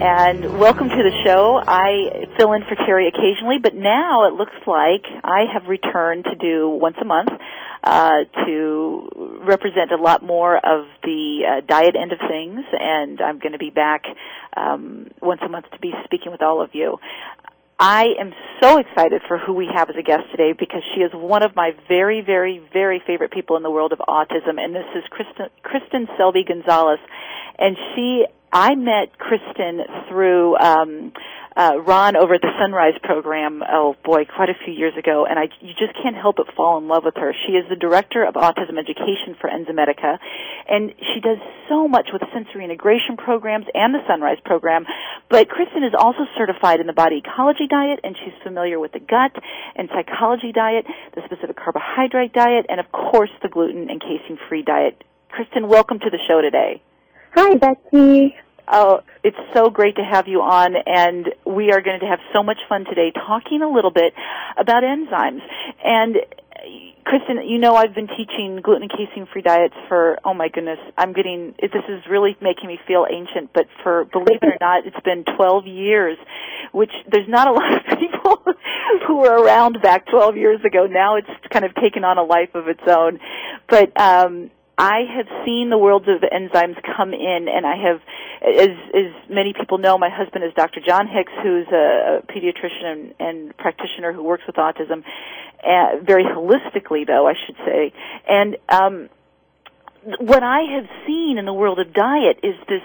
and welcome to the show. I fill in for Terry occasionally, but now it looks like I have returned to do once a month uh, to represent a lot more of the uh, diet end of things, and I'm going to be back um, once a month to be speaking with all of you. I am so excited for who we have as a guest today because she is one of my very, very, very favorite people in the world of autism, and this is Kristen, Kristen Selby Gonzalez. And she I met Kristen through um, uh, Raun over at the Son-Rise program. Oh boy, quite a few years ago, and I you just can't help but fall in love with her. She is the director of autism education for Enzymedica, and she does so much with sensory integration programs and the Son-Rise program. But Kristen is also certified in the body ecology diet, and she's familiar with the gut and psychology diet, the specific carbohydrate diet, and of course the gluten and casein free diet. Kristen, welcome to the show today. Hi, Betsy. Oh, it's so great to have you on, and we are going to have so much fun today talking a little bit about enzymes. And Kristen, you know I've been teaching gluten and casein-free diets for oh my goodness, I'm getting this is really making me feel ancient. But for believe it or not, it's been 12 years, which there's not a lot of people who were around back 12 years ago. Now it's kind of taken on a life of its own. But um, I have seen the worlds of enzymes come in, and I have, as as many people know, my husband is Dr. John Hicks, who's a, a pediatrician and, and practitioner who works with autism, uh, very holistically, though I should say. And um, what I have seen in the world of diet is this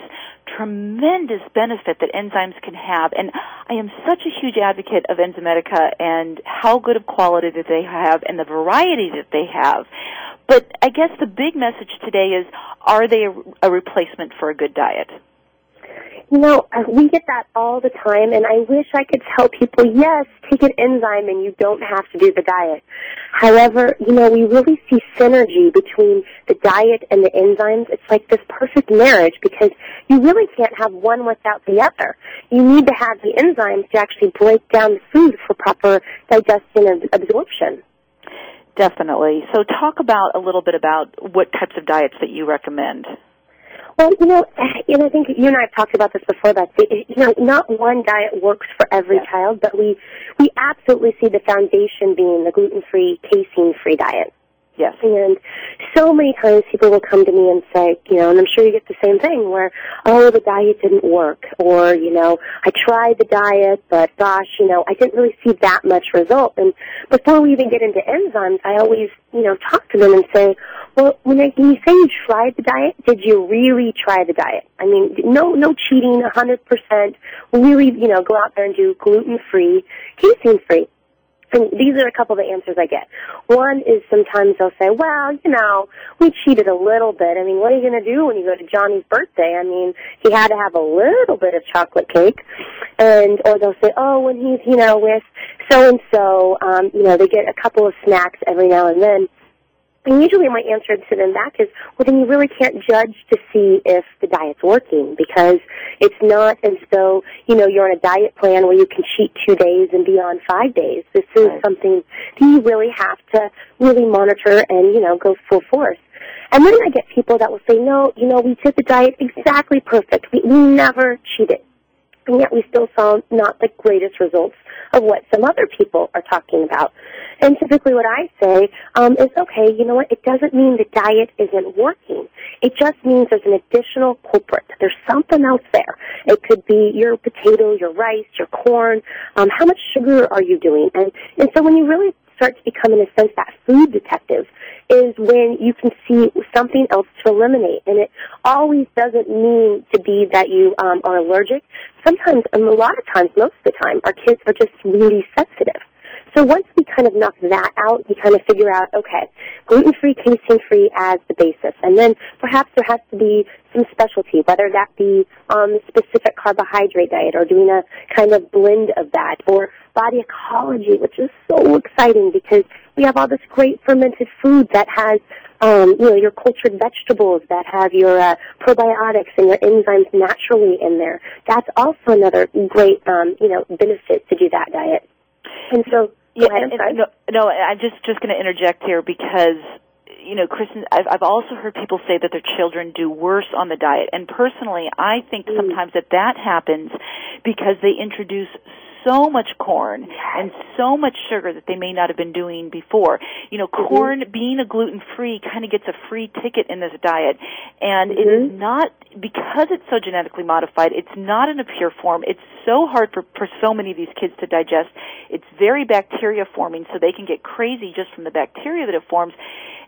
tremendous benefit that enzymes can have. And I am such a huge advocate of Enzymedica and how good of quality that they have and the variety that they have. But I guess the big message today is, are they a, a replacement for a good diet? You know, uh, we get that all the time, and I wish I could tell people, yes, take an enzyme and you don't have to do the diet. However, you know, we really see synergy between the diet and the enzymes. It's like this perfect marriage because you really can't have one without the other. You need to have the enzymes to actually break down the food for proper digestion and absorption. Definitely. So talk about a little bit about what types of diets that you recommend. Well, you know, and I think you and I have talked about this before, Betsy. You know, not one diet works for every yeah. child, but we we absolutely see the foundation being the gluten-free, casein-free diet. Yes. And so many times people will come to me and say, you know, and I'm sure you get the same thing where, oh, the diet didn't work, or, you know, I tried the diet, but gosh, you know, I didn't really see that much result. And before we even get into enzymes, I always, you know, talk to them and say, well, when, I, when you say you tried the diet, did you really try the diet? I mean, no, no cheating, 100%. Really, you know, go out there and do gluten-free, casein-free. And these are a couple of the answers I get. One is sometimes they'll say, well, you know, we cheated a little bit. I mean, what are you going to do when you go to Johnny's birthday? I mean, he had to have a little bit of chocolate cake. And, or they'll say, oh, when he's, you know, with so and so, um, you know, they get a couple of snacks every now and then. And usually my answer to them back is, well, then you really can't judge to see if the diet's working because it's not as though, you know, you're on a diet plan where you can cheat two days and be on five days. This is right. something that you really have to really monitor and, you know, go full force. And then I get people that will say, no, you know, we did the diet exactly perfect. We, we never cheated. And yet we still saw not the greatest results of what some other people are talking about. And typically what I say um, is, okay, you know what, it doesn't mean the diet isn't working. It just means there's an additional culprit. There's something else there. It could be your potato, your rice, your corn. Um, how much sugar are you doing? And, and so when you really start to become, in a sense, that food detective, is when you can see something else to eliminate. And it always doesn't mean to be that you um, are allergic. Sometimes, and a lot of times, most of the time, our kids are just really sensitive. So once we kind of knock that out, we kind of figure out, okay, gluten-free, casein-free as the basis. And then perhaps there has to be some specialty, whether that be um, specific carbohydrate diet or doing a kind of blend of that, or body ecology, which is so exciting because we have all this great fermented food that has um, you know, your cultured vegetables that have your uh, probiotics and your enzymes naturally in there. That's also another great, um, you know, benefit to do that diet. And so, yeah, ahead, and, and, no, no, I'm just just going to interject here because you know, Kristen, I've, I've also heard people say that their children do worse on the diet, and personally, I think mm. sometimes that that happens because they introduce so much corn and so much sugar that they may not have been doing before. You know, mm-hmm. corn being a gluten free kind of gets a free ticket in this diet, and mm-hmm. it is mm-hmm. not because it's so genetically modified. It's not in a pure form. It's so hard for for so many of these kids to digest. It's very bacteria forming, so they can get crazy just from the bacteria that it forms.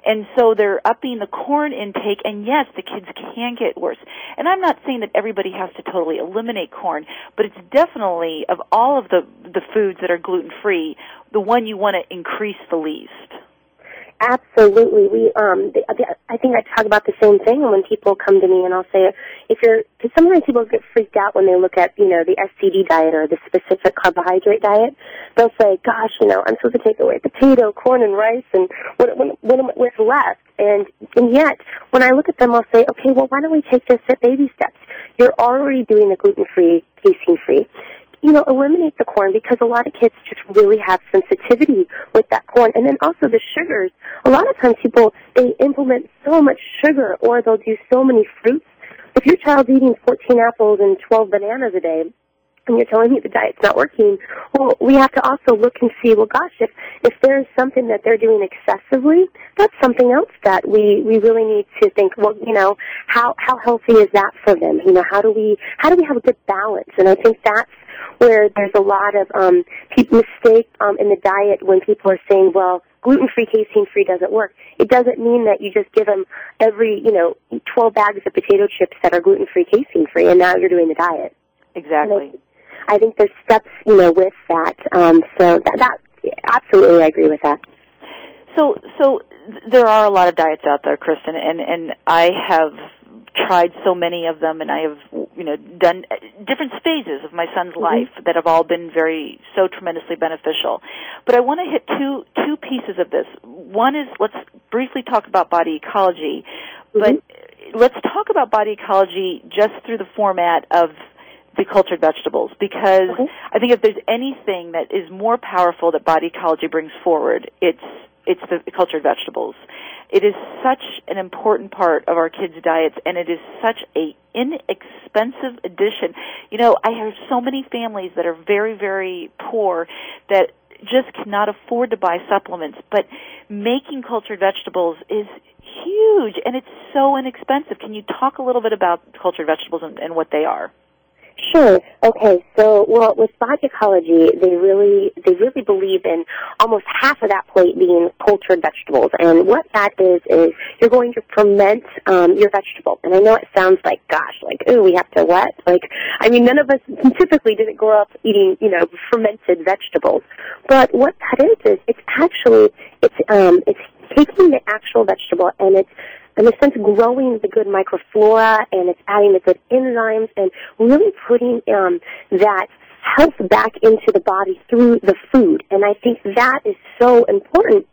And so they're upping the corn intake and yes the kids can get worse. And i'm not saying that everybody has to totally eliminate corn but it's definitely of all of the the foods that are gluten free the one you want to increase the least Absolutely. We, um, the, the, I think I talk about the same thing when people come to me and I'll say, if you're, because sometimes people get freaked out when they look at, you know, the SCD diet or the specific carbohydrate diet. They'll say, gosh, you know, I'm supposed to take away potato, corn, and rice, and what, what, what, what's left? And, and yet, when I look at them, I'll say, okay, well, why don't we take this at baby steps? You're already doing the gluten-free, casein-free you know, eliminate the corn because a lot of kids just really have sensitivity with that corn. And then also the sugars. A lot of times people, they implement so much sugar or they'll do so many fruits. If your child's eating 14 apples and 12 bananas a day, and you're telling me the diet's not working, well, we have to also look and see, well, gosh, if, if there's something that they're doing excessively, that's something else that we, we really need to think, well, you know, how, how healthy is that for them? You know, how do we, how do we have a good balance? And I think that's where there's a lot of um, people mistake um, in the diet when people are saying, well, gluten-free, casein-free doesn't work. It doesn't mean that you just give them every, you know, 12 bags of potato chips that are gluten-free, casein-free, and now you're doing the diet. Exactly. I, I think there's steps, you know, with that. Um, so that, that absolutely, I agree with that. So, so there are a lot of diets out there, Kristen, and and I have tried so many of them and I have you know done different phases of my son's mm-hmm. life that have all been very so tremendously beneficial. But I want to hit two two pieces of this. One is let's briefly talk about body ecology, mm-hmm. but let's talk about body ecology just through the format of the cultured vegetables because mm-hmm. I think if there's anything that is more powerful that body ecology brings forward, it's it's the cultured vegetables. It is such an important part of our kids' diets, and it is such a inexpensive addition. You know, I have so many families that are very, very poor that just cannot afford to buy supplements, but making cultured vegetables is huge, and it's so inexpensive. Can you talk a little bit about cultured vegetables and, and what they are? Sure. Okay. So, well, with body ecology, they really they really believe in almost half of that plate being cultured vegetables, and what that is is you're going to ferment um, your vegetable. And I know it sounds like, gosh, like ooh, we have to what? Like, I mean, none of us typically didn't grow up eating, you know, fermented vegetables. But what that is is it's actually it's um it's taking the actual vegetable and it's in a sense growing the good microflora and it's adding the good enzymes and really putting um, that health back into the body through the food. And I think that is so important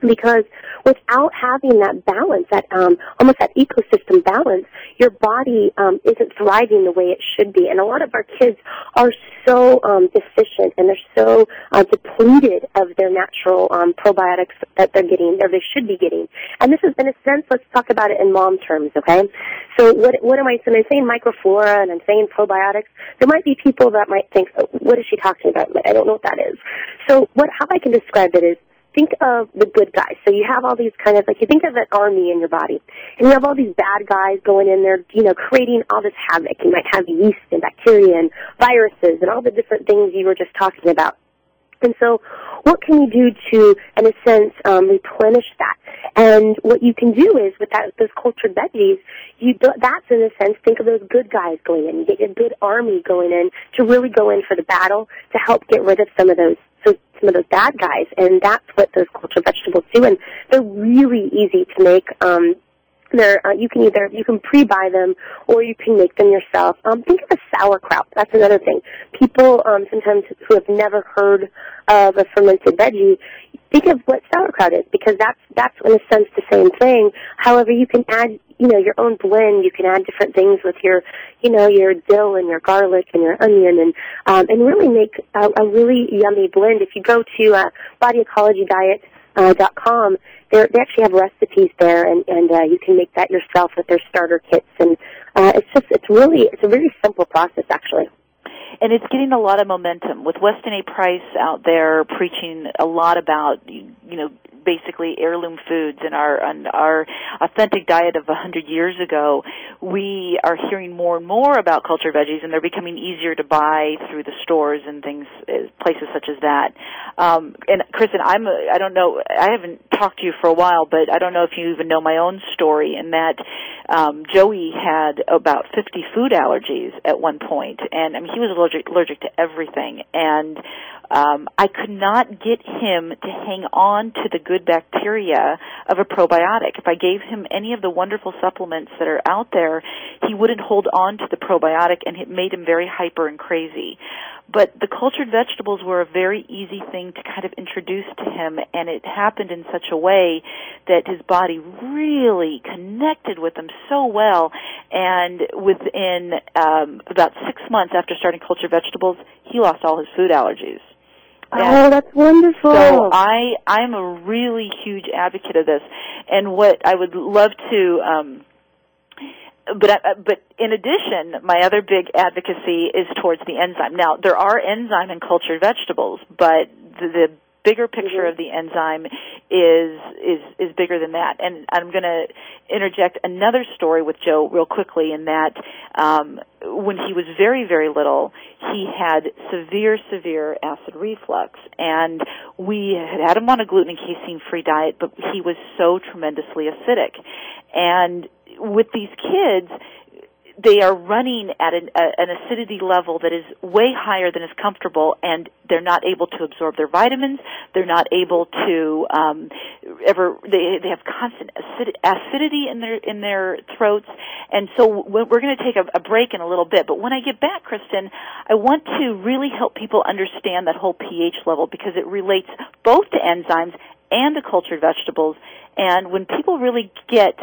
because without having that balance, that um, almost that ecosystem balance, your body um, isn't thriving the way it should be. And a lot of our kids are so um, deficient and they're so uh, depleted of their natural um, probiotics that they're getting, or they should be getting. And this is, in a sense, let's talk about it in mom terms, okay? So what, what am I, so I'm saying microflora and I'm saying probiotics. There might be people that might think, oh, what is she talking about? I don't know what that is. So what, how I can describe it is think of the good guys. So you have all these kind of like you think of an army in your body, and you have all these bad guys going in there, you know, creating all this havoc. You might have yeast and bacteria and viruses and all the different things you were just talking about. And so, what can you do to, in a sense, um, replenish that? And what you can do is with that, those cultured veggies, you do, that's in a sense, think of those good guys going in. You get your good army going in to really go in for the battle to help get rid of some of those so some of those bad guys, and that's what those cultured vegetables do. And they're really easy to make. Um, they're, uh, you can either you can pre-buy them or you can make them yourself. Um, think of a sauerkraut. That's another thing. People um, sometimes who have never heard of a fermented veggie think of what sauerkraut is because that's that's in a sense the same thing. However, you can add you know your own blend. You can add different things with your you know your dill and your garlic and your onion and um, and really make a, a really yummy blend. If you go to uh, bodyecologydiet.com, uh, they actually have recipes there, and and uh, you can make that yourself with their starter kits. And uh, it's just it's really it's a very simple process actually and it's getting a lot of momentum with Weston A. Price out there preaching a lot about you know basically heirloom foods and our and our authentic diet of a hundred years ago, we are hearing more and more about cultured veggies, and they're becoming easier to buy through the stores and things, uh, places such as that. Um, and Kristen, I'm I don't know, I haven't talked to you for a while, but I don't know if you even know my own story. In that, um, Joey had about 50 food allergies at one point, and I mean he was allergic allergic to everything, and um, I could not get him to hang on to the good bacteria of a probiotic. If I gave him any of the wonderful supplements that are out there, he wouldn't hold on to the probiotic and it made him very hyper and crazy. But the cultured vegetables were a very easy thing to kind of introduce to him and it happened in such a way that his body really connected with them so well and within um, about six months after starting cultured vegetables, he lost all his food allergies. Oh, that's wonderful. So I I'm a really huge advocate of this, and what I would love to. um but I, but in addition, my other big advocacy is towards the enzyme. Now there are enzyme in cultured vegetables, but the, the bigger picture mm-hmm. of the enzyme is is is bigger than that. And I'm going to interject another story with Joe real quickly in that um, when he was very very little, he had severe severe acid reflux, and we had had him on a gluten and casein free diet, but he was so tremendously acidic, and with these kids they are running at an, an acidity level that is way higher than is comfortable, and they're not able to absorb their vitamins. They're not able to um, ever. They they have constant acid, acidity in their in their throats, and so we're going to take a, a break in a little bit. But when I get back, Kristen, I want to really help people understand that whole pH level because it relates both to enzymes and to cultured vegetables and when people really get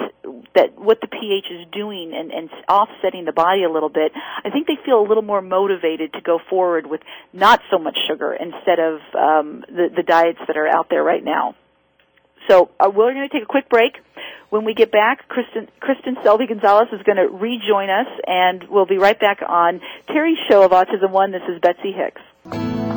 that what the pH is doing and, and offsetting the body a little bit, I think they feel a little more motivated to go forward with not so much sugar instead of um, the, the diets that are out there right now. So uh, we're going to take a quick break. When we get back, Kristen, Kristen Selby Gonzalez is going to rejoin us, and we'll be right back on Terry's show of Autism One. This is Betsy Hicks.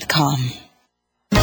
Newsroom.com.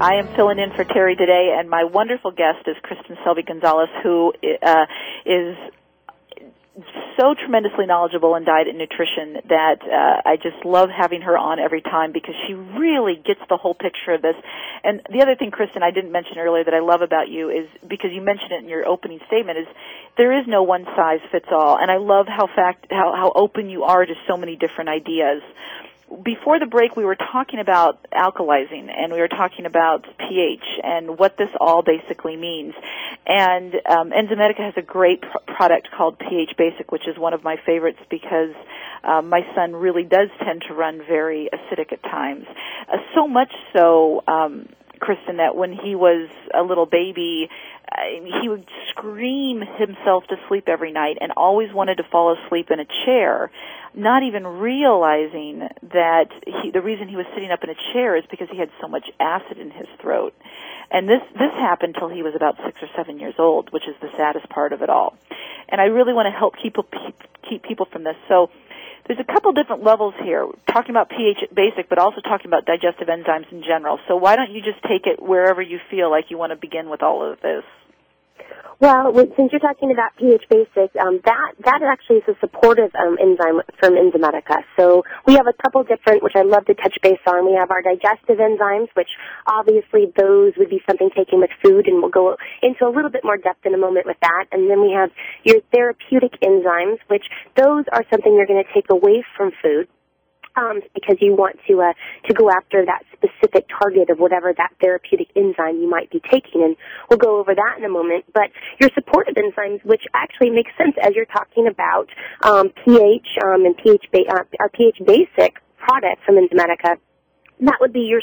I am filling in for Terry today, and my wonderful guest is Kristen Selby Gonzalez, who uh, is so tremendously knowledgeable in diet and nutrition that uh, I just love having her on every time because she really gets the whole picture of this. And the other thing, Kristen, I didn't mention earlier that I love about you is because you mentioned it in your opening statement is there is no one size fits all, and I love how fact how how open you are to so many different ideas before the break, we were talking about alkalizing and we were talking about pH and what this all basically means. And um, Enzymedica has a great pr- product called pH Basic, which is one of my favorites because uh, my son really does tend to run very acidic at times. Uh, so much so, um, Kristen, that when he was a little baby, he would scream himself to sleep every night and always wanted to fall asleep in a chair not even realizing that he, the reason he was sitting up in a chair is because he had so much acid in his throat. And this this happened till he was about six or seven years old, which is the saddest part of it all. And I really want to help people keep people from this. So there's a couple different levels here, talking about pH basic, but also talking about digestive enzymes in general. So why don't you just take it wherever you feel like you want to begin with all of this? Well, since you're talking about pH basic, um, that that actually is a supportive um, enzyme from Enzymedica. So we have a couple different, which I love to touch base on. We have our digestive enzymes, which obviously those would be something taken with food, and we'll go into a little bit more depth in a moment with that. And then we have your therapeutic enzymes, which those are something you're going to take away from food um, because you want to uh, to go after that specific target of whatever that therapeutic enzyme you might be taking, and we'll go over that in a moment. But your supportive enzymes, which actually makes sense as you're talking about um, pH um, and pH ba- uh, pH basic products from Enzymedica, that would be your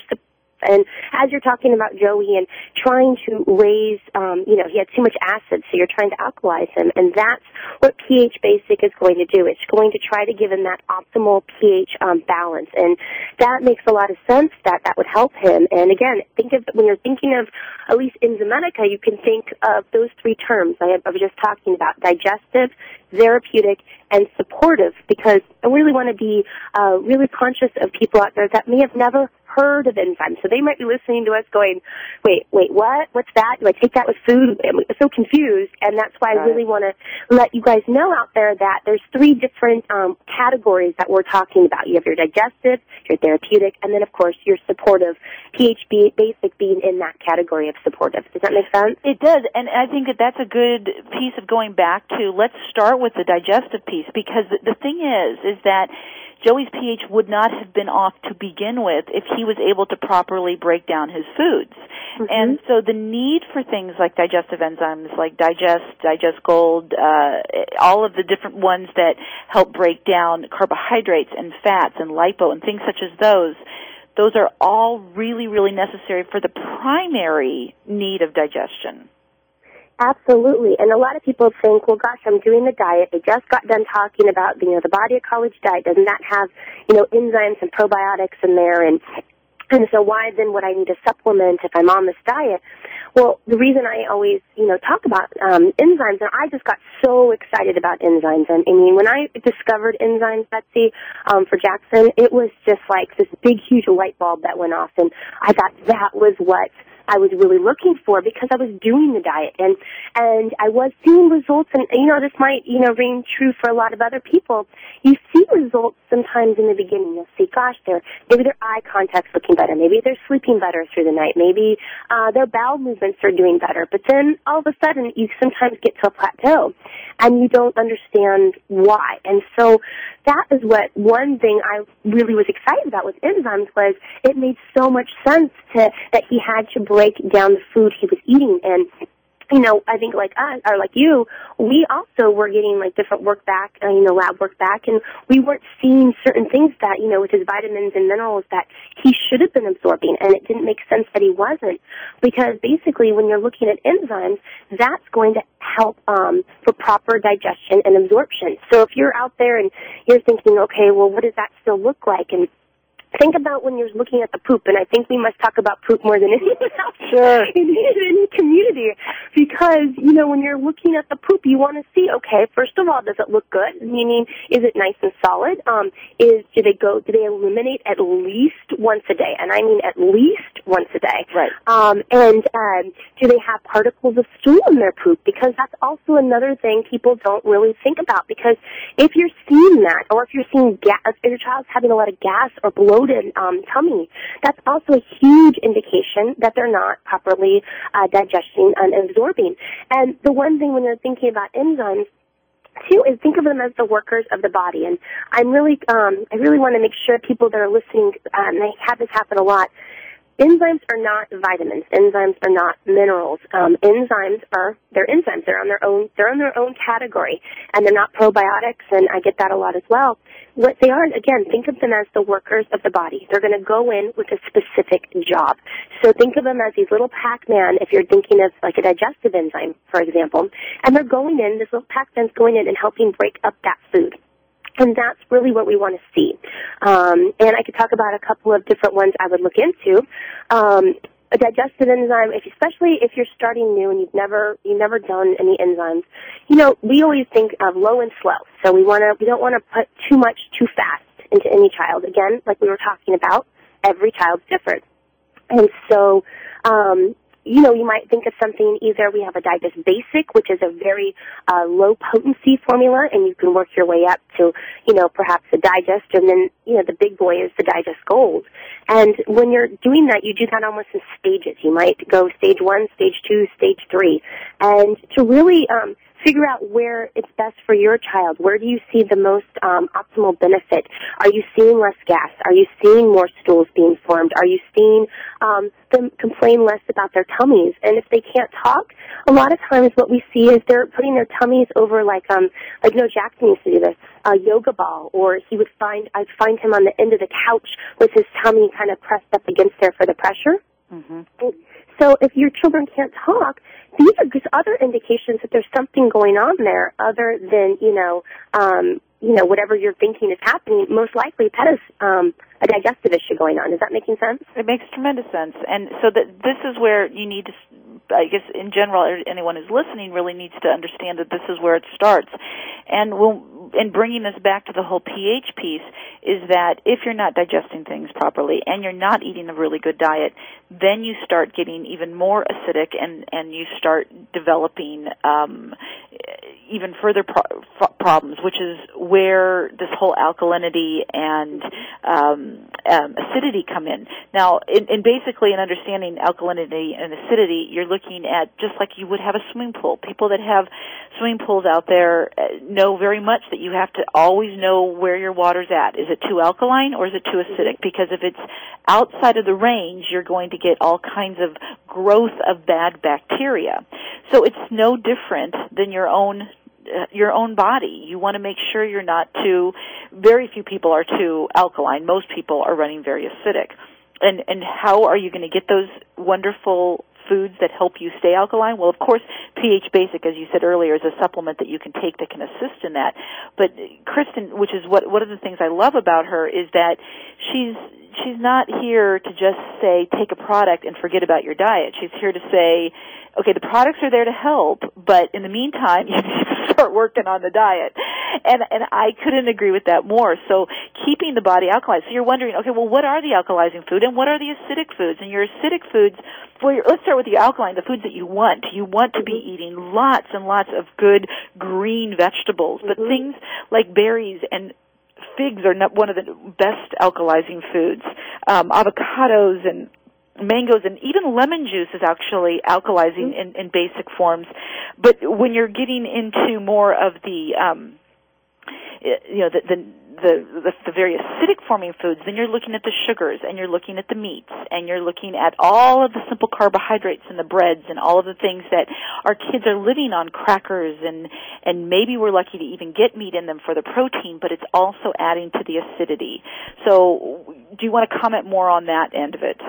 and as you're talking about Joey and trying to raise, um, you know, he had too much acid, so you're trying to alkalize him, and that's what pH Basic is going to do. It's going to try to give him that optimal pH um, balance, and that makes a lot of sense. That that would help him. And again, think of when you're thinking of at least Enzymedica, you can think of those three terms I, I was just talking about: digestive, therapeutic, and supportive. Because I really want to be uh, really conscious of people out there that may have never heard of enzymes. So they might be listening to us going, wait, wait, what? What's that? Do I take that with food? I'm so confused. And that's why I really want to let you guys know out there that there's three different um, categories that we're talking about. You have your digestive, your therapeutic, and then of course your supportive. PHB basic being in that category of supportive. Does that make sense? It does, and I think that that's a good piece of going back to. Let's start with the digestive piece because the thing is, is that Joey's pH would not have been off to begin with if he was able to properly break down his foods. Mm-hmm. And so the need for things like digestive enzymes, like Digest, Digest Gold, uh, all of the different ones that help break down carbohydrates and fats and lipo and things such as those, those are all really, really necessary for the primary need of digestion. Absolutely. And a lot of people think, well, gosh, I'm doing the diet. They just got done talking about, you know, the body ecology diet. Doesn't that have, you know, enzymes and probiotics in there? And, and so why then would I need a supplement if I'm on this diet? Well, the reason I always, you know, talk about um, enzymes, and I just got so excited about enzymes. And I mean, when I discovered enzymes, Betsy, um, for Jackson, it was just like this big, huge light bulb that went off, and I thought that was what I was really looking for because I was doing the diet and and I was seeing results and you know this might you know ring true for a lot of other people. You see results sometimes in the beginning. You'll see, gosh, their maybe their eye contact's looking better. Maybe they're sleeping better through the night. Maybe uh, their bowel movements are doing better. But then all of a sudden, you sometimes get to a plateau, and you don't understand why. And so that is what one thing I really was excited about with enzymes was it made so much sense to that he had to break down the food he was eating. And you know, I think like us or like you, we also were getting like different work back, uh, you know, lab work back, and we weren't seeing certain things that you know with his vitamins and minerals that he should have been absorbing, and it didn't make sense that he wasn't, because basically when you're looking at enzymes, that's going to help um, for proper digestion and absorption. So if you're out there and you're thinking, okay, well, what does that still look like, and think about when you're looking at the poop, and I think we must talk about poop more than anyone else sure. in any community because you know when you're looking at the poop, you want to see okay, first of all, does it look good? Meaning, is it nice and solid? Um, is do they go? Do they eliminate at least once a day? And I mean at least once a day. Right. Um, and um, do they have particles of stool in their poop? Because that's also another thing people don't really think about. Because if you're seeing that, or if you're seeing gas, if your child's having a lot of gas or bloated um, tummy, that's also a huge indication that they're not properly uh, digesting and absorbing. And the one thing when you're thinking about enzymes two is think of them as the workers of the body. And I'm really, um, I really want to make sure people that are listening, um, I have this happen a lot. Enzymes are not vitamins. Enzymes are not minerals. Um, enzymes are they're enzymes. They're on their own. They're in their own category, and they're not probiotics. And I get that a lot as well. What they are, again, think of them as the workers of the body. They're going to go in with a specific job. So think of them as these little Pac-Man. If you're thinking of like a digestive enzyme, for example, and they're going in. This little Pac-Man's going in and helping break up that food. And that's really what we want to see. Um, and I could talk about a couple of different ones I would look into. Um, a digestive enzyme, if, especially if you're starting new and you've never you've never done any enzymes, you know we always think of low and slow. So we want to we don't want to put too much too fast into any child. Again, like we were talking about, every child's different, and so um, you know, you might think of something either we have a Digest Basic, which is a very uh, low potency formula, and you can work your way up to, you know, perhaps a Digest, and then, you know, the big boy is the Digest Gold. And when you're doing that, you do that almost in stages. You might go stage one, stage two, stage three. And to really, um, figure out where it's best for your child. Where do you see the most um, optimal benefit? Are you seeing less gas? Are you seeing more stools being formed? Are you seeing um, them complain less about their tummies? And if they can't talk, a lot of times what we see is they're putting their tummies over like um like no Jackson used to do this a yoga ball, or he would find I'd find him on the end of the couch with his tummy kind of pressed up against there for the pressure. Mm-hmm. So if your children can't talk, these are other indications that there's something going on there other than, you know, um, you know, whatever you're thinking is happening. Most likely that is um, a digestive issue going on. Is that making sense? It makes tremendous sense. And so that this is where you need to I guess in general, anyone who's listening really needs to understand that this is where it starts. And we'll, and bringing this back to the whole pH piece is that if you're not digesting things properly and you're not eating a really good diet, then you start getting even more acidic and and you start developing um, even further pro- problems, which is where this whole alkalinity and um, um, acidity come in. Now, in, in basically in understanding alkalinity and acidity, you're looking at just like you would have a swimming pool. People that have swimming pools out there uh, know very much that you have to always know where your water's at. Is it too alkaline or is it too acidic? Because if it's outside of the range, you're going to get all kinds of growth of bad bacteria. So it's no different than your own uh, your own body. You want to make sure you're not too very few people are too alkaline. Most people are running very acidic. And and how are you going to get those wonderful foods that help you stay alkaline? Well, of course, pH Basic, as you said earlier, is a supplement that you can take that can assist in that. But Kristen, which is what one of the things I love about her, is that she's she's not here to just say take a product and forget about your diet. She's here to say okay, the products are there to help, but in the meantime, you need to start working on the diet. And and I couldn't agree with that more. So keeping the body alkalized. So you're wondering, okay, well, what are the alkalizing food and what are the acidic foods? And your acidic foods, well, let's start with the alkaline, the foods that you want. You want to be eating lots and lots of good green vegetables, but things like berries and figs are not one of the best alkalizing foods. Um, avocados and mangoes and even lemon juice is actually alkalizing in, in basic forms. But when you're getting into more of the um, you know the, the the, the the very acidic forming foods, then you're looking at the sugars and you're looking at the meats and you're looking at all of the simple carbohydrates and the breads and all of the things that our kids are living on crackers and and maybe we're lucky to even get meat in them for the protein, but it's also adding to the acidity. So, do you want to comment more on that end of it?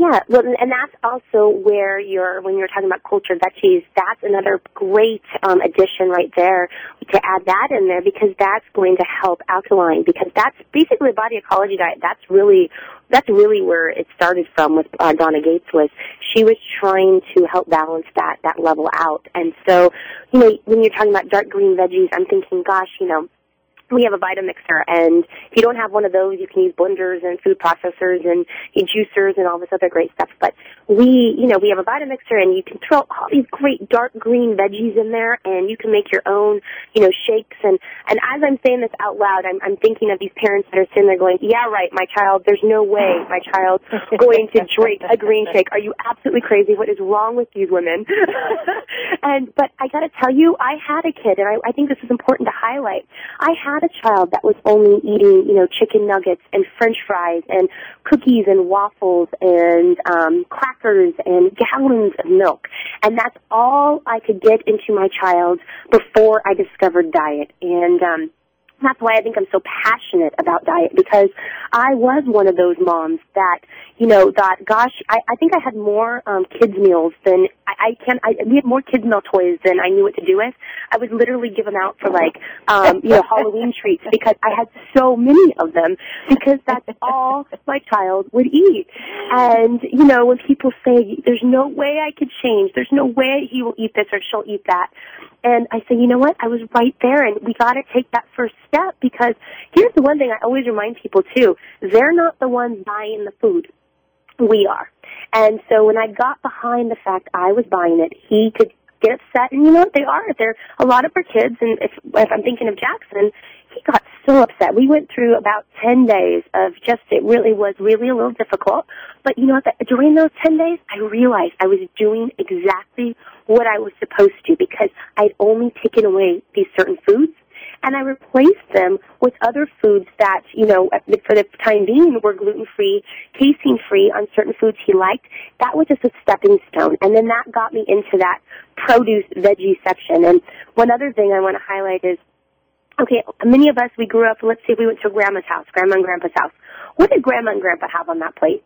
Yeah, well, and that's also where you're when you're talking about cultured veggies. That's another great um, addition right there to add that in there because that's going to help alkaline. Because that's basically a body ecology diet. That's really that's really where it started from with uh, Donna Gates was she was trying to help balance that that level out. And so, you know, when you're talking about dark green veggies, I'm thinking, gosh, you know we have a Vitamixer, and if you don't have one of those, you can use blenders and food processors and juicers and all this other great stuff. But we, you know, we have a Vitamixer, and you can throw all these great dark green veggies in there, and you can make your own, you know, shakes. And and as I'm saying this out loud, I'm I'm thinking of these parents that are sitting there going, "Yeah, right, my child. There's no way my child's going to drink a green shake. Are you absolutely crazy? What is wrong with these women?" and but I got to tell you, I had a kid, and I, I think this is important to highlight. I had a child that was only eating, you know, chicken nuggets and french fries and cookies and waffles and um, crackers and gallons of milk. And that's all I could get into my child before I discovered diet. And um, that's why I think I'm so passionate about diet because I was one of those moms that, you know, thought, gosh, I, I think I had more um, kids meals than I, I can. I, we had more kids meal toys than I knew what to do with. I would literally give them out for like, um, you know, Halloween treats because I had so many of them because that's all my child would eat. And you know, when people say, "There's no way I could change," "There's no way he will eat this or she'll eat that," and I say, you know what? I was right there, and we got to take that first step because here's the one thing I always remind people too: they're not the ones buying the food. We are. And so when I got behind the fact I was buying it, he could get upset, and you know what they are. They're a lot of our kids, and if, if I'm thinking of Jackson, he got so upset. We went through about 10 days of just, it really was really a little difficult. But you know during those 10 days, I realized I was doing exactly what I was supposed to because I'd only taken away these certain foods and I replaced them with other foods that, you know, for the time being were gluten free, casein free on certain foods he liked. That was just a stepping stone. And then that got me into that produce veggie section. And one other thing I want to highlight is okay, many of us, we grew up, let's say we went to grandma's house, grandma and grandpa's house. What did grandma and grandpa have on that plate?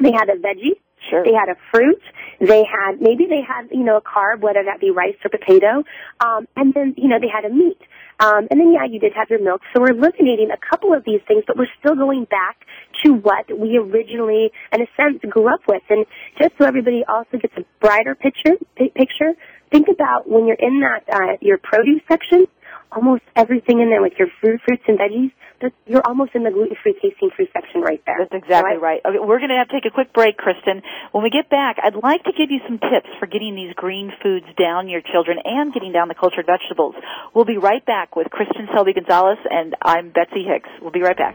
They had a veggie, Sure. They had a fruit. They had maybe they had you know a carb, whether that be rice or potato, um, and then you know they had a meat. Um, and then yeah, you did have your milk. So we're eliminating a couple of these things, but we're still going back to what we originally, in a sense, grew up with. And just so everybody also gets a brighter picture, p- picture, think about when you're in that uh, your produce section almost everything in there, like your fruit, fruits and veggies. You're almost in the gluten-free, casein-free section right there. That's exactly so right. Okay, we're going to have to take a quick break, Kristen. When we get back, I'd like to give you some tips for getting these green foods down your children and getting down the cultured vegetables. We'll be right back with Kristen Selby Gonzalez, and I'm Betsy Hicks. We'll be right back.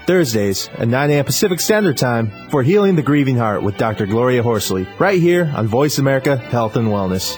Thursdays at 9 a.m. Pacific Standard Time for Healing the Grieving Heart with Dr. Gloria Horsley, right here on Voice America Health and Wellness.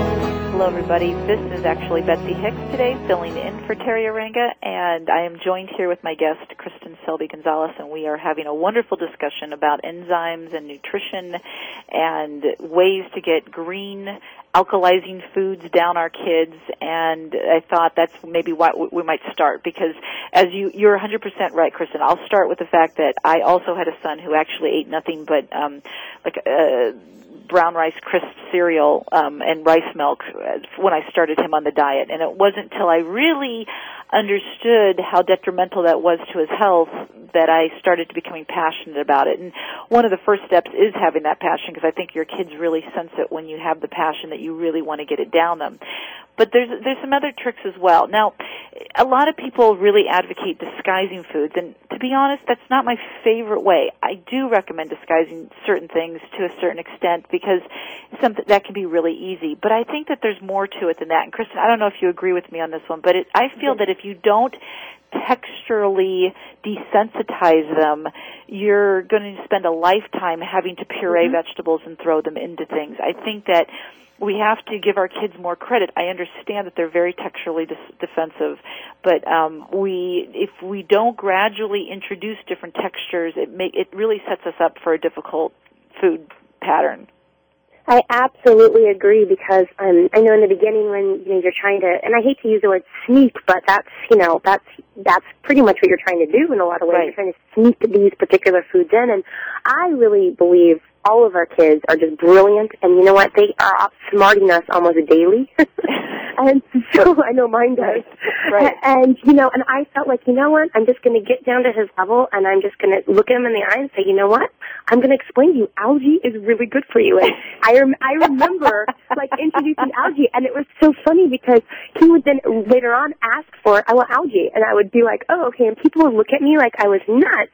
Hello, everybody. This is actually Betsy Hicks today, filling in for Teri Arranga, and I am joined here with my guest, Kristen Selby Gonzalez, and we are having a wonderful discussion about enzymes and nutrition and ways to get green alkalizing foods down our kids and I thought that's maybe what we might start because as you you're 100% right Kristen I'll start with the fact that I also had a son who actually ate nothing but um like uh brown rice crisp cereal um and rice milk when I started him on the diet. And it wasn't until I really understood how detrimental that was to his health that I started to becoming passionate about it. And one of the first steps is having that passion because I think your kids really sense it when you have the passion that you really want to get it down them. But there's there's some other tricks as well. Now, a lot of people really advocate disguising foods, and to be honest, that's not my favorite way. I do recommend disguising certain things to a certain extent because something that can be really easy. But I think that there's more to it than that. And Kristen, I don't know if you agree with me on this one, but it, I feel that if you don't texturally desensitize them, you're going to spend a lifetime having to puree mm-hmm. vegetables and throw them into things. I think that we have to give our kids more credit. I understand that they're very texturally dis- defensive, but um, we, if we don't gradually introduce different textures, it make it really sets us up for a difficult food pattern. I absolutely agree because um, I know in the beginning when you know you're trying to, and I hate to use the word sneak, but that's you know that's that's pretty much what you're trying to do in a lot of ways. Right. You're trying to sneak these particular foods in, and I really believe all of our kids are just brilliant, and you know what? They are outsmarting us almost daily. and so I know mine does. Right. And you know, and I felt like, you know what? I'm just going to get down to his level, and I'm just going to look him in the eye and say, you know what? I'm going to explain to you, algae is really good for you. And I rem- I remember like introducing algae, and it was so funny because he would then later on ask for, I want algae, and I would be like, oh, okay, and people would look at me like I was nuts.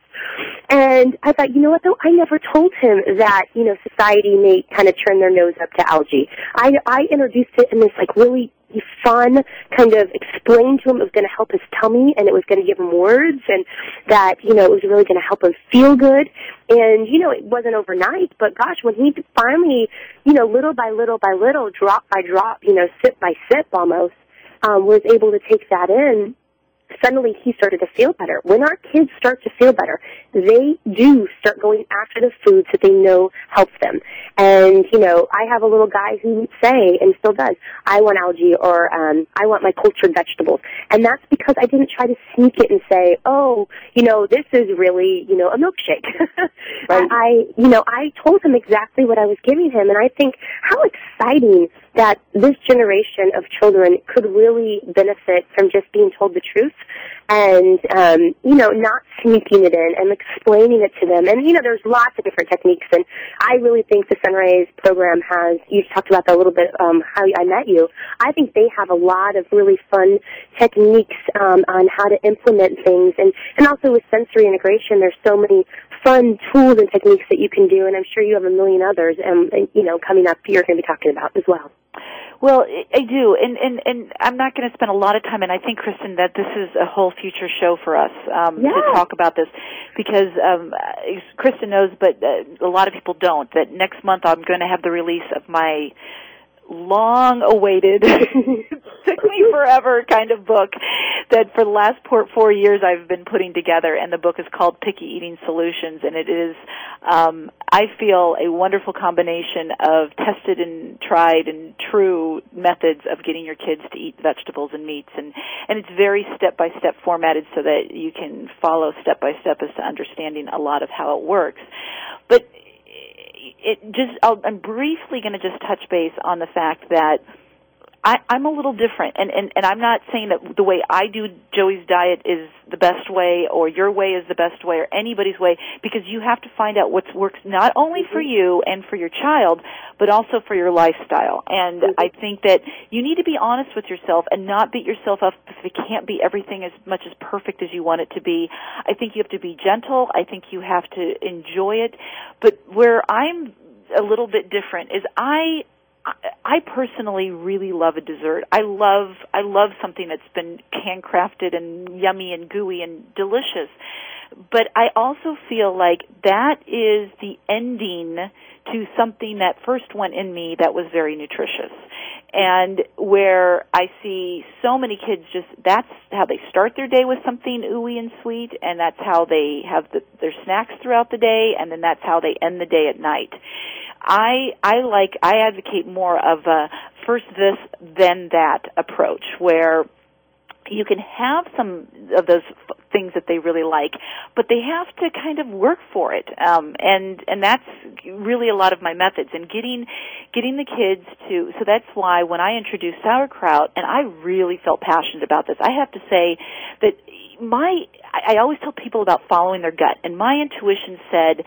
And I thought, you know what though? I never told him that, you know, society may kind of turn their nose up to algae. I, I introduced it in this like really fun kind of explained to him it was going to help his tummy and it was going to give him words and that, you know, it was really going to help him feel good. And, you know, it wasn't overnight, but gosh, when he finally, you know, little by little by little, drop by drop, you know, sip by sip almost, um, was able to take that in, suddenly he started to feel better. When our kids start to feel better, they do start going after the foods that they know help them. And, you know, I have a little guy who would say, and still does, I want algae or um, I want my cultured vegetables. And that's because I didn't try to sneak it and say, oh, you know, this is really, you know, a milkshake. Right. I, you know, I told him exactly what I was giving him. And I think how exciting that this generation of children could really benefit from just being told the truth and um, you know not sneaking it in and explaining it to them. And you know, there's lots of different techniques, and I really think the Son-Rise program has. You talked about that a little bit. Um, how I met you. I think they have a lot of really fun techniques um, on how to implement things, and and also with sensory integration, there's so many fun tools and techniques that you can do, and I'm sure you have a million others, um, and you know, coming up, you're going to be talking about as well. Well, I do, and and and I'm not going to spend a lot of time, and I think, Kristen, that this is a whole future show for us um, yeah. to talk about this, because um, Kristen knows, but uh, a lot of people don't. That next month I'm going to have the release of my long awaited took me forever kind of book that for the last four years I've been putting together and the book is called Picky Eating Solutions and it is um, I feel a wonderful combination of tested and tried and true methods of getting your kids to eat vegetables and meats and and it's very step by step formatted so that you can follow step by step as to understanding a lot of how it works. But it just I'll, I'm briefly going to just touch base on the fact that I, I'm a little different, and, and and I'm not saying that the way I do Joey's diet is the best way, or your way is the best way, or anybody's way, because you have to find out what works not only for Mm-hmm. you and for your child, but also for your lifestyle. And Mm-hmm. I think that you need to be honest with yourself and not beat yourself up if it can't be everything as much as perfect as you want it to be. I think you have to be gentle. I think you have to enjoy it. But where I'm a little bit different is I I personally really love a dessert. I love I love something that's been handcrafted and yummy and gooey and delicious. But I also feel like that is the ending to something that first went in me that was very nutritious. And where I see so many kids just that's how they start their day with something ooey and sweet and that's how they have the, their snacks throughout the day and then that's how they end the day at night. I I like I advocate more of a first this then that approach where you can have some of those f- things that they really like, but they have to kind of work for it. Um, and and that's really a lot of my methods and getting getting the kids to. So that's why when I introduced sauerkraut, and I really felt passionate about this. I have to say that my I, I always tell people about following their gut, and my intuition said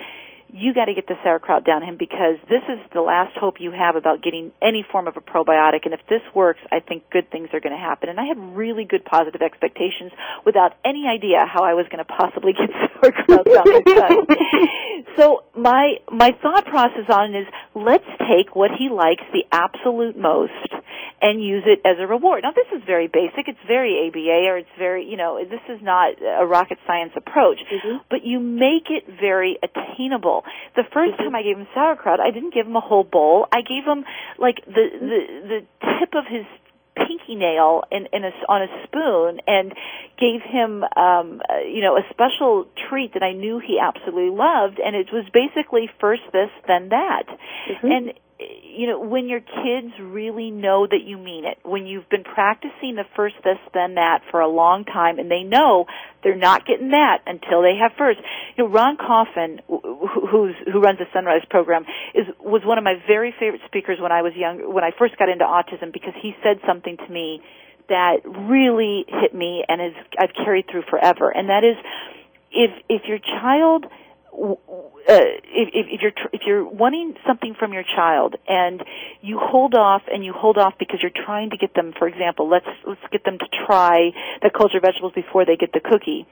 you got to get the sauerkraut down him because this is the last hope you have about getting any form of a probiotic. And if this works, I think good things are going to happen. And I had really good positive expectations without any idea how I was going to possibly get sauerkraut down his. So my my thought process on it is let's take what he likes the absolute most and use it as a reward. Now this is very basic. It's very ABA or it's very, you know, this is not a rocket science approach, but you make it very attainable. The 1st time I gave him sauerkraut, I didn't give him a whole bowl. I gave him like the the the tip of his pinky nail in, in a, on a spoon and gave him um uh, you know a special treat that I knew he absolutely loved and it was basically first this then that and you know when your kids really know that you mean it when you've been practicing the first this then that for a long time and they know they're not getting that until they have first. You know Raun Kaufman wh- who's who runs the Son-Rise program is was one of my very favorite speakers when I was young when I first got into autism because he said something to me that really hit me and is I've carried through forever. And that is if if your child uh, if, if, you're tr- if you're wanting something from your child and you hold off and you hold off because you're trying to get them, for example, let's let's get them to try the cultured vegetables before they get the cookie,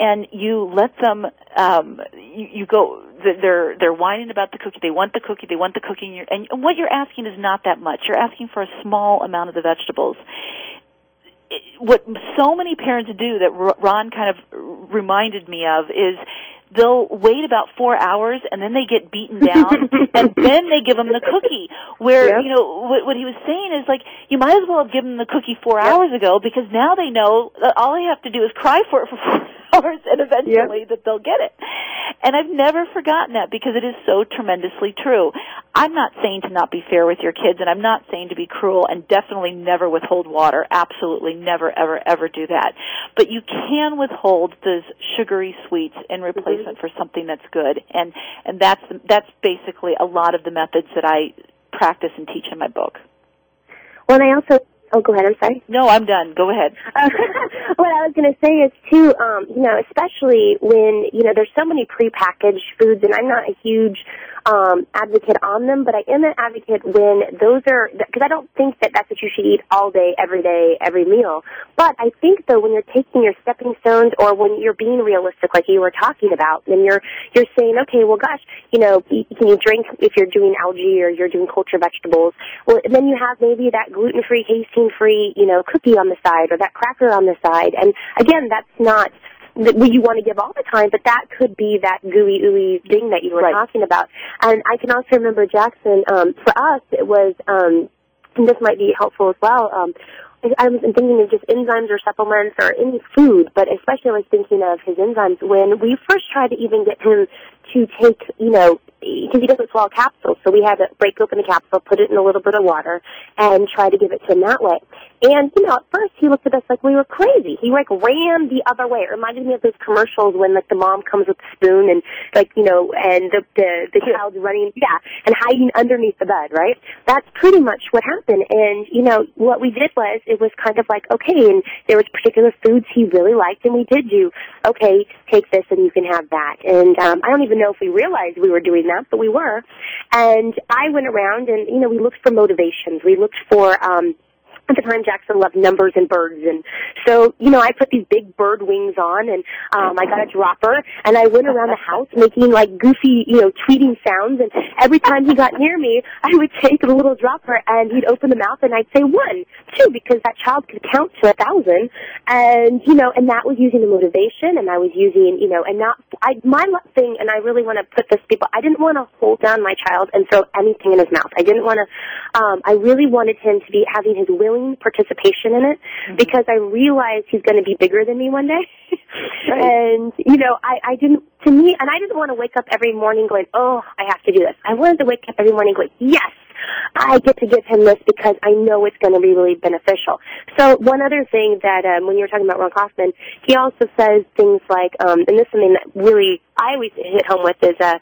and you let them um, you, you go they're they're whining about the cookie. They want the cookie. They want the cookie and, you're, and what you're asking is not that much. You're asking for a small amount of the vegetables. What so many parents do that Raun kind of reminded me of is they'll wait about four hours and then they get beaten down and then they give them the cookie where Yep. you know what, what he was saying is like you might as well have given them the cookie four hours ago because now they know that all they have to do is cry for it for four hours and eventually that they'll get it and I've never forgotten that because it is so tremendously true. I'm not saying to not be fair with your kids and I'm not saying to be cruel and definitely never withhold water. Absolutely never ever ever do that. But you can withhold those sugary sweets in replacement for something that's good. And and that's that's basically a lot of the methods that I practice and teach in my book. Well, and I also Oh, go ahead. I'm sorry. No, I'm done. Go ahead. Uh, what I was going to say is too, um, you know, especially when you know there's so many prepackaged foods, and I'm not a huge um, advocate on them, but I am an advocate when those are because I don't think that that's what you should eat all day, every day, every meal. But I think though when you're taking your stepping stones, or when you're being realistic, like you were talking about, and you're you're saying, okay, well, gosh, you know, can you drink if you're doing algae or you're doing culture vegetables? Well, then you have maybe that gluten-free, casein-free, you know, cookie on the side or that cracker on the side, and again, that's not that you want to give all the time, but that could be that gooey ooey thing that you were right. talking about. And I can also remember Jackson. Um, for us, it was, um, and this might be helpful as well. Um, I was thinking of just enzymes or supplements or any food, but especially I was thinking of his enzymes when we first tried to even get him to take, you know, because he doesn't swallow capsules, so we had to break open the capsule, put it in a little bit of water, and try to give it to him that way. And, you know, at first he looked at us like we were crazy. He, like, ran the other way. It reminded me of those commercials when, like, the mom comes with the spoon and, like, you know, and the, the, the child's running, yeah, and hiding underneath the bed, right? That's pretty much what happened. And, you know, what we did was, it was kind of like, okay, and there was particular foods he really liked, and we did do, okay, take this and you can have that. And, um, I don't even know if we realized we were doing that, but we were. And I went around and, you know, we looked for motivations. We looked for, um, at the time Jackson loved numbers and birds. And so, you know, I put these big bird wings on and um I got a dropper and I went around the house making like goofy, you know, tweeting sounds. And every time he got near me I would take the little dropper and he'd open the mouth and I'd say one, two, because that child could count to a thousand. And you know, and that was using the motivation and I was using, you know, and not I my thing and I really want to put this people I didn't want to hold down my child and throw anything in his mouth. I didn't want to um I really wanted him to be having his willing participation in it mm-hmm. because I realized he's going to be bigger than me one day. right. And, you know, I, I didn't, to me, and I didn't want to wake up every morning going, oh, I have to do this. I wanted to wake up every morning going, yes, I get to give him this because I know it's going to be really beneficial. So one other thing that um, when you were talking about Raun Kaufman, he also says things like, um, and this is something that really I always hit home with is, uh,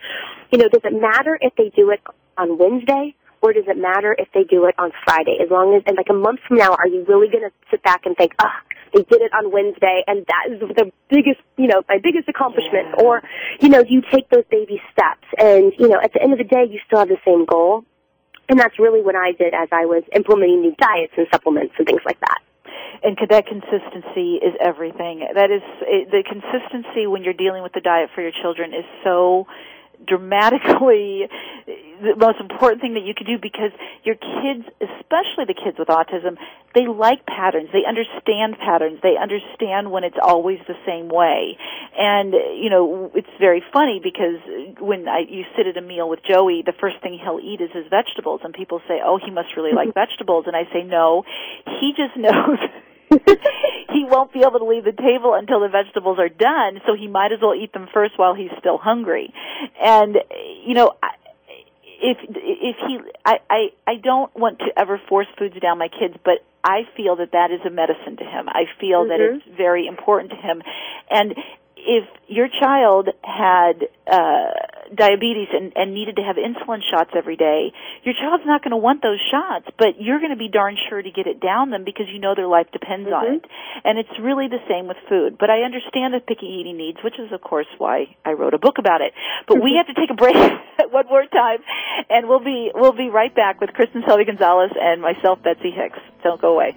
you know, does it matter if they do it on Wednesday or does it matter if they do it on Friday? As long as, and like a month from now, are you really going to sit back and think, ah, they did it on Wednesday, and that is the biggest, you know, my biggest accomplishment? Yeah. Or, you know, you take those baby steps, and you know, at the end of the day, you still have the same goal. And that's really what I did as I was implementing new diets and supplements and things like that and that consistency is everything. That is the consistency when you're dealing with the diet for your children is so dramatically the most important thing that you can do because your kids, especially the kids with autism, they like patterns. They understand patterns. They understand when it's always the same way. And, you know, it's very funny because when I, you sit at a meal with Joey, the first thing he'll eat is his vegetables. And people say, oh, he must really like vegetables. And I say, no, he just knows he won't be able to leave the table until the vegetables are done, so he might as well eat them first while he's still hungry. And you know, if if he I I I don't want to ever force foods down my kids, but I feel that that is a medicine to him. I feel mm-hmm. that it's very important to him. And if your child had uh, diabetes and, and needed to have insulin shots every day, your child's not going to want those shots, but you're going to be darn sure to get it down them because you know their life depends mm-hmm. on it. And it's really the same with food. But I understand the picky eating needs, which is of course why I wrote a book about it. But we have to take a break one more time, and we'll be we'll be right back with Kristen Selby Gonzalez and myself, Betsy Hicks. Don't go away.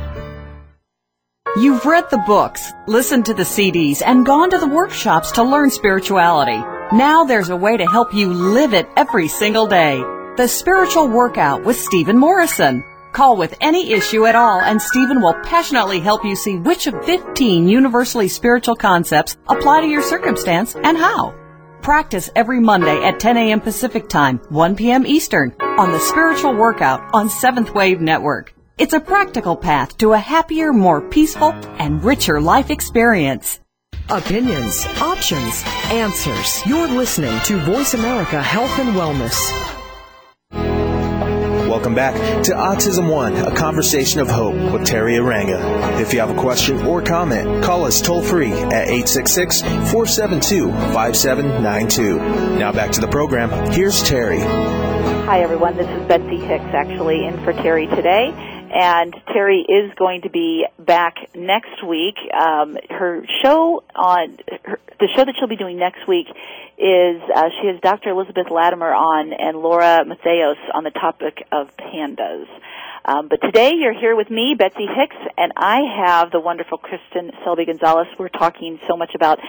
You've read the books, listened to the CDs, and gone to the workshops to learn spirituality. Now there's a way to help you live it every single day. The Spiritual Workout with Stephen Morrison. Call with any issue at all and Stephen will passionately help you see which of 15 universally spiritual concepts apply to your circumstance and how. Practice every Monday at 10 a.m. Pacific Time, 1 p.m. Eastern on the Spiritual Workout on Seventh Wave Network. It's a practical path to a happier, more peaceful, and richer life experience. Opinions, options, answers. You're listening to Voice America Health and Wellness. Welcome back to Autism One, a conversation of hope with Teri Arranga. If you have a question or comment, call us toll free at 866 472 5792. Now back to the program. Here's Teri. Hi, everyone. This is Betsy Hicks, actually, in for Teri today and Teri is going to be back next week. Um, her show on her, the show that she'll be doing next week is uh, she has Dr. Elizabeth Latimer on and Laura Matheos on the topic of PANDAS. Um, but today you're here with me, Betsy Hicks, and I have the wonderful Kristen Selby Gonzalez. We're talking so much about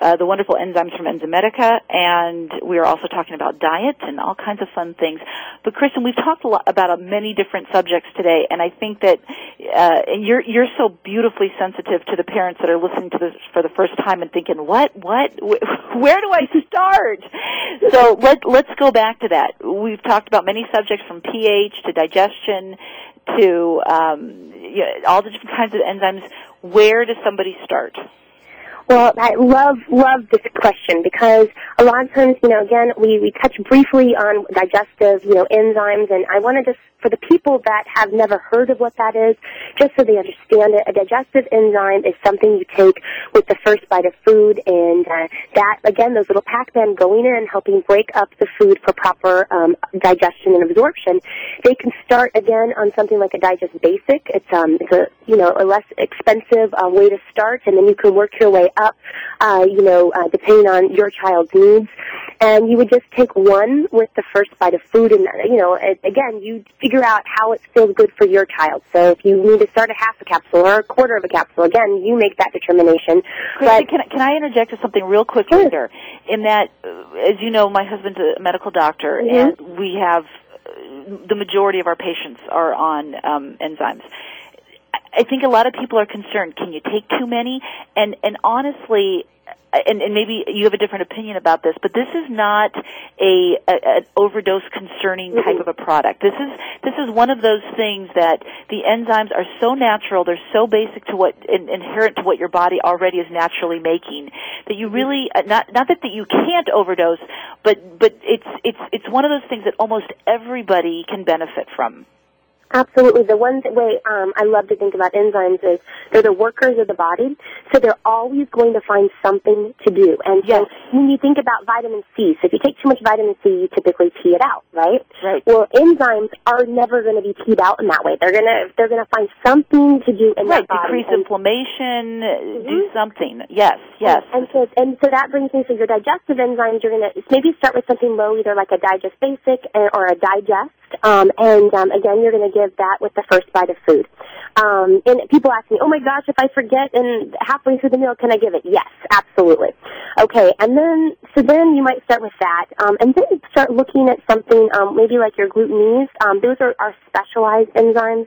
uh, the wonderful enzymes from Enzymedica, and we are also talking about diet and all kinds of fun things. But Kristen, we've talked a lot about uh, many different subjects today, and I think that uh, and you're you're so beautifully sensitive to the parents that are listening to this for the first time and thinking, what, what, where do I start? so let let's go back to that. We've talked about many subjects from pH to digestion to um, you know, all the different kinds of enzymes. Where does somebody start? Well, I love love this question because a lot of times, you know, again, we we touch briefly on digestive, you know, enzymes, and I want to just for the people that have never heard of what that is, just so they understand it, a digestive enzyme is something you take with the first bite of food, and uh, that again, those little Pac-Man going in, helping break up the food for proper um, digestion and absorption. They can start again on something like a Digest Basic. It's um, it's a you know a less expensive uh, way to start, and then you can work your way up, uh, you know, uh, depending on your child's needs. And you would just take one with the first bite of food, and you know, again, you figure out how it feels good for your child. So if you need to start a half a capsule or a quarter of a capsule, again, you make that determination. Christy, can, can I interject with something real quickly sure. In that, uh, as you know, my husband's a medical doctor, mm-hmm. and we have uh, the majority of our patients are on um, enzymes. I think a lot of people are concerned. Can you take too many? And and honestly, and, and maybe you have a different opinion about this, but this is not a, a an overdose concerning type of a product. This is this is one of those things that the enzymes are so natural, they're so basic to what in, inherent to what your body already is naturally making that you really uh, not not that, that you can't overdose, but but it's it's it's one of those things that almost everybody can benefit from. Absolutely. The one way um, I love to think about enzymes is they're the workers of the body, so they're always going to find something to do. And yes. so when you think about vitamin C, so if you take too much vitamin C, you typically pee it out, right? Right. Well, enzymes are never going to be peed out in that way. They're gonna they're gonna find something to do in right. Decrease and, inflammation. Mm-hmm. Do something. Yes. Yes. And, and so and so that brings me to your digestive enzymes. You're gonna maybe start with something low, either like a Digest Basic or a Digest um, and um, again, you're going to give that with the first bite of food. Um, and people ask me, "Oh my gosh, if I forget and halfway through the meal, can I give it?" Yes, absolutely. Okay, and then so then you might start with that, um, and then start looking at something um, maybe like your GlutenEase. Um, those are, specialized enzymes,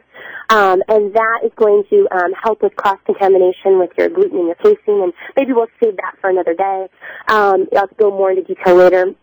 um, and that is going to um, help with cross contamination with your gluten in your casein. And maybe we'll save that for another day. Um, I'll go more into detail later.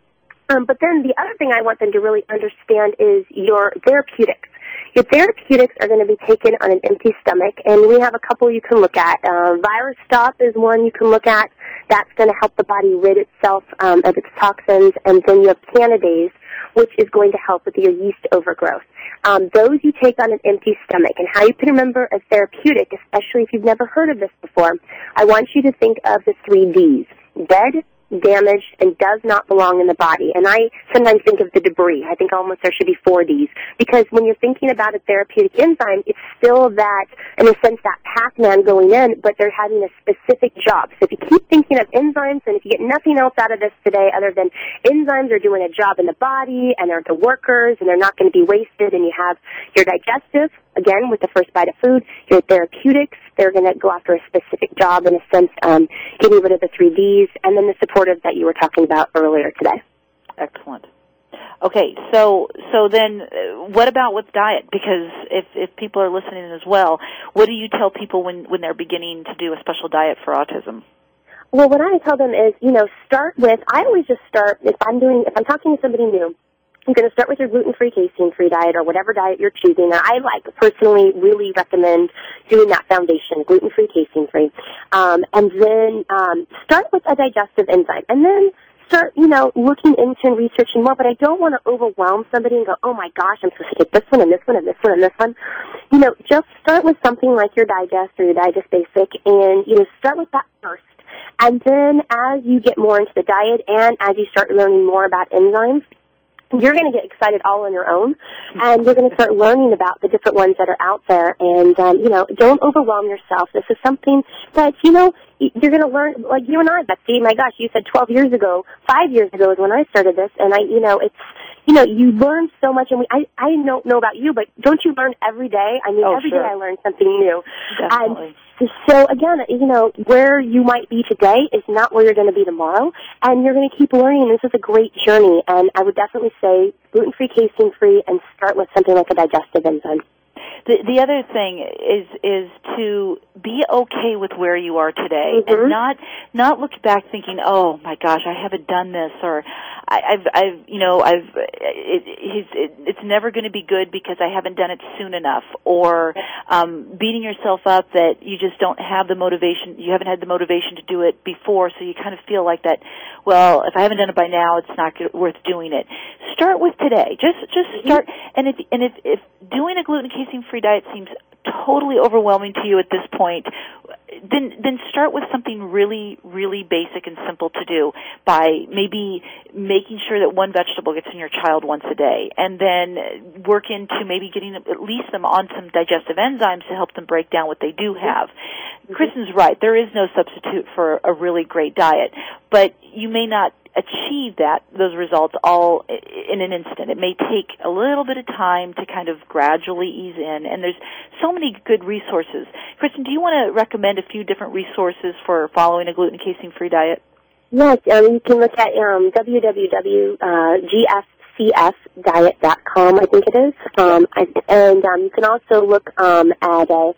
Um, but then the other thing I want them to really understand is your therapeutics. Your therapeutics are going to be taken on an empty stomach, and we have a couple you can look at. Uh, ViraStop is one you can look at. That's going to help the body rid itself um, of its toxins, and then you have Candidase, which is going to help with your yeast overgrowth. Um, those you take on an empty stomach, and how you can remember a therapeutic, especially if you've never heard of this before. I want you to think of the three Ds: dead, damaged, and does not belong in the body. And I sometimes think of the debris. I think almost there should be four Ds. Because when you're thinking about a therapeutic enzyme, it's still that, in a sense, that Pac-Man going in, but they're having a specific job. So if you keep thinking of enzymes, and if you get nothing else out of this today other than enzymes are doing a job in the body, and they're the workers, and they're not going to be wasted, and you have your digestive, again, with the first bite of food, your therapeutics, they're going to go after a specific job in a sense, um, getting rid of the three Ds, and then the supportive that you were talking about earlier today. Excellent. Okay, so so then, uh, what about with diet? Because if if people are listening as well, what do you tell people when when they're beginning to do a special diet for autism? Well, what I tell them is, you know, start with. I always just start if I'm doing if I'm talking to somebody new. I'm going to start with your gluten-free, casein-free diet or whatever diet you're choosing. And I like personally really recommend doing that foundation, gluten-free, casein-free. Um, and then um, start with a digestive enzyme. And then start, you know, looking into and researching more, but I don't want to overwhelm somebody and go, oh my gosh, I'm supposed to take this one and this one and this one and this one. You know, just start with something like your digest or your digest basic and, you know, start with that first. And then as you get more into the diet and as you start learning more about enzymes, you're going to get excited all on your own, and you're going to start learning about the different ones that are out there. And um, you know, don't overwhelm yourself. This is something that you know you're going to learn. Like you and I, Betsy. My gosh, you said 12 years ago, five years ago is when I started this, and I, you know, it's you know, you learn so much, and we, I, I don't know about you, but don't you learn every day? I mean, oh, every sure. day I learn something new. Definitely. And so again, you know, where you might be today is not where you're going to be tomorrow, and you're going to keep learning. This is a great journey, and I would definitely say gluten-free, casein-free, and start with something like a digestive enzyme. The the other thing is is to be okay with where you are today Mhm. and not not look back thinking, oh my gosh, I haven't done this or I, I've I've you know I've it, it, it's never going to be good because I haven't done it soon enough or um, beating yourself up that you just don't have the motivation you haven't had the motivation to do it before so you kind of feel like that well if I haven't done it by now it's not good, worth doing it. Start with today. Just just start and if and if if doing a gluten casein free diet seems totally overwhelming to you at this point then then start with something really really basic and simple to do by maybe making sure that one vegetable gets in your child once a day and then work into maybe getting at least them on some digestive enzymes to help them break down what they do have. Kristen's mm-hmm. right. There is no substitute for a really great diet but you may not achieve that those results all in an instant. It may take a little bit of time to kind of gradually ease in, and there's so many good resources. Kristen, do you want to recommend a few different resources for following a gluten casein free diet? Yes, um, you can look at um, www.gfcfdiet.com, I think it is. Um, and um, you can also look um, at a,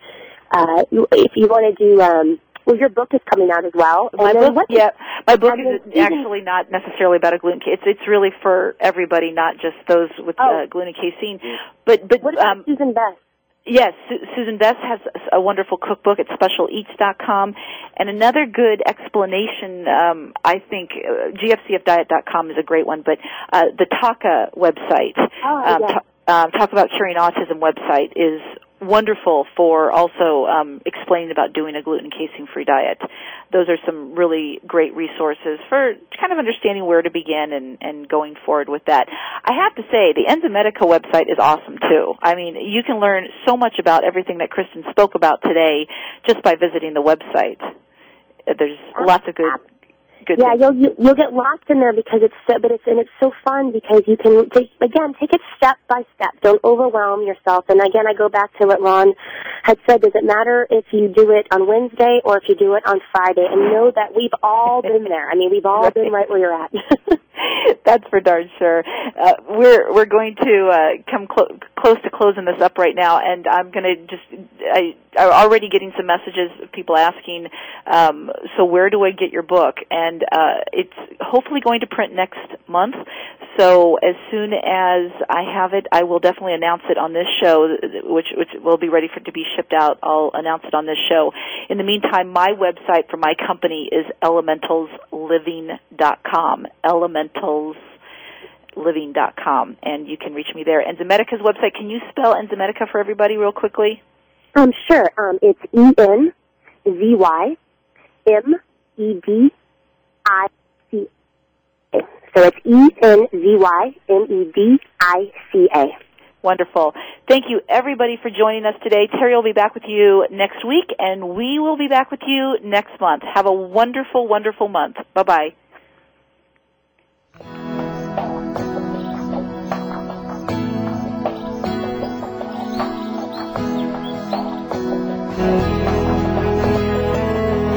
uh, if you want to do, um, well, your book is coming out as well. My and then book, what- yeah, my book is actually not necessarily about a gluten. It's it's really for everybody, not just those with Oh. uh, gluten casein. But but What about um, Susan Best? Yes, Su- Susan Best has a wonderful cookbook at specialeats.com. And another good explanation, um, I think, uh, gfcfdiet.com is a great one, but uh, the TACA website, Oh, um, ta- um, Talk About Curing Autism website is wonderful for also um, explaining about doing a gluten casein free diet. Those are some really great resources for kind of understanding where to begin and, and going forward with that. I have to say, the Enzymedica website is awesome too. I mean, you can learn so much about everything that Kristen spoke about today just by visiting the website. There's lots of good Good. Yeah, you'll you, you'll get lost in there because it's so, but it's and it's so fun because you can take again take it step by step. Don't overwhelm yourself. And again, I go back to what Raun had said. Does it matter if you do it on Wednesday or if you do it on Friday? And know that we've all been there. I mean, we've all Right. been right where you're at. That's for darn sure. Uh, we're we're going to uh, come clo- close to closing this up right now, and I'm going to just I I'm already getting some messages of people asking, um, so where do I get your book? And uh, it's hopefully going to print next month. So as soon as I have it, I will definitely announce it on this show, which which will be ready for to be shipped out. I'll announce it on this show. In the meantime, my website for my company is elementalsliving.com. Elementalsliving.com, and you can reach me there. And Enzymedica's website. Can you spell Enzymedica for everybody real quickly? um, sure. Um, it's E N Z Y M E D I C A. So it's E N Z Y M E D I C A. Wonderful. Thank you, everybody, for joining us today. Teri will be back with you next week, and we will be back with you next month. Have a wonderful, wonderful month. Bye bye.